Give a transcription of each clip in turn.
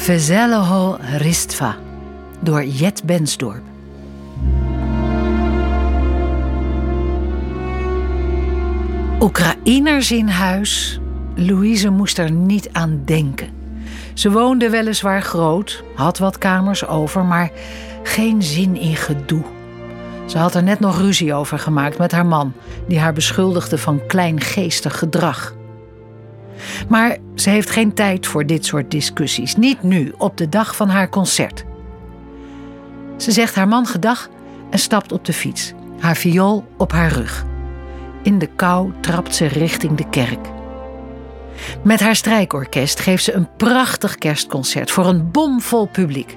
Vezelleho Ristva door Jet Bensdorp. Oekraïners in huis. Louise moest er niet aan denken. Ze woonde weliswaar groot, had wat kamers over, maar geen zin in gedoe. Ze had er net nog ruzie over gemaakt met haar man, die haar beschuldigde van kleingeestig gedrag. Maar ze heeft geen tijd voor dit soort discussies, niet nu, op de dag van haar concert. Ze zegt haar man gedag en stapt op de fiets, haar viool op haar rug. In de kou trapt ze richting de kerk. Met haar strijkorkest geeft ze een prachtig kerstconcert voor een bomvol publiek.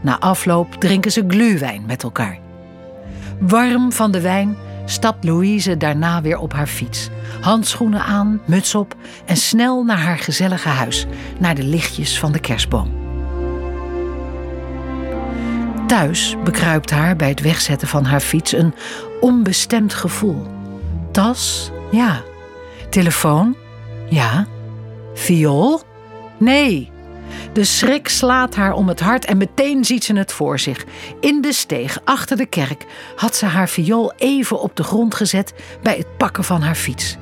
Na afloop drinken ze gluwijn met elkaar. Warm van de wijn stapt Louise daarna weer op haar fiets. Handschoenen aan, muts op en snel naar haar gezellige huis, naar de lichtjes van de kerstboom. Thuis bekruipt haar bij het wegzetten van haar fiets een onbestemd gevoel. Tas? Ja. Telefoon? Ja. Viool? Nee. De schrik slaat haar om het hart en meteen ziet ze het voor zich. In de steeg achter de kerk had ze haar viool even op de grond gezet bij het pakken van haar fiets.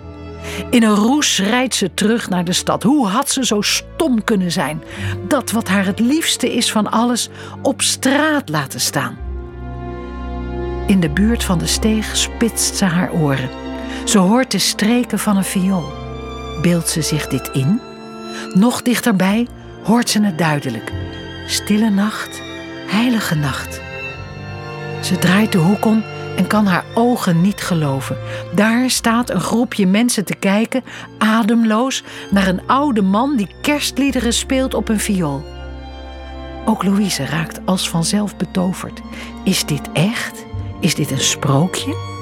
In een roes rijdt ze terug naar de stad. Hoe had ze zo stom kunnen zijn? Dat wat haar het liefste is van alles op straat laten staan. In de buurt van de steeg spitst ze haar oren. Ze hoort de streken van een viool. Beeldt ze zich dit in? Nog dichterbij hoort ze het duidelijk. Stille nacht, heilige nacht. Ze draait de hoek om en kan haar ogen niet geloven. Daar staat een groepje mensen te kijken, ademloos, naar een oude man die kerstliederen speelt op een viool. Ook Louise raakt als vanzelf betoverd. Is dit echt? Is dit een sprookje?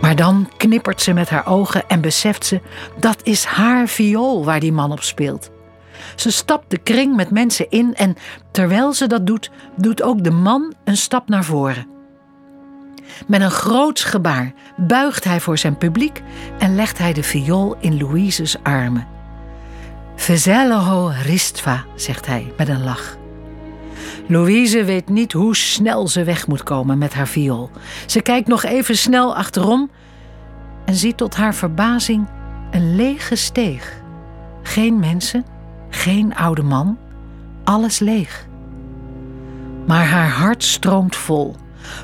Maar dan knippert ze met haar ogen en beseft ze dat is haar viool waar die man op speelt. Ze stapt de kring met mensen in en terwijl ze dat doet, doet ook de man een stap naar voren. Met een groots gebaar buigt hij voor zijn publiek en legt hij de viool in Louise's armen. Vezeleho ristva, zegt hij met een lach. Louise weet niet hoe snel ze weg moet komen met haar viool. Ze kijkt nog even snel achterom en ziet tot haar verbazing een lege steeg. Geen mensen, geen oude man, alles leeg. Maar haar hart stroomt vol,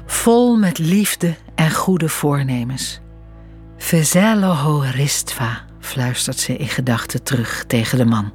vol met liefde en goede voornemens. Vezelo ristva, fluistert ze in gedachten terug tegen de man.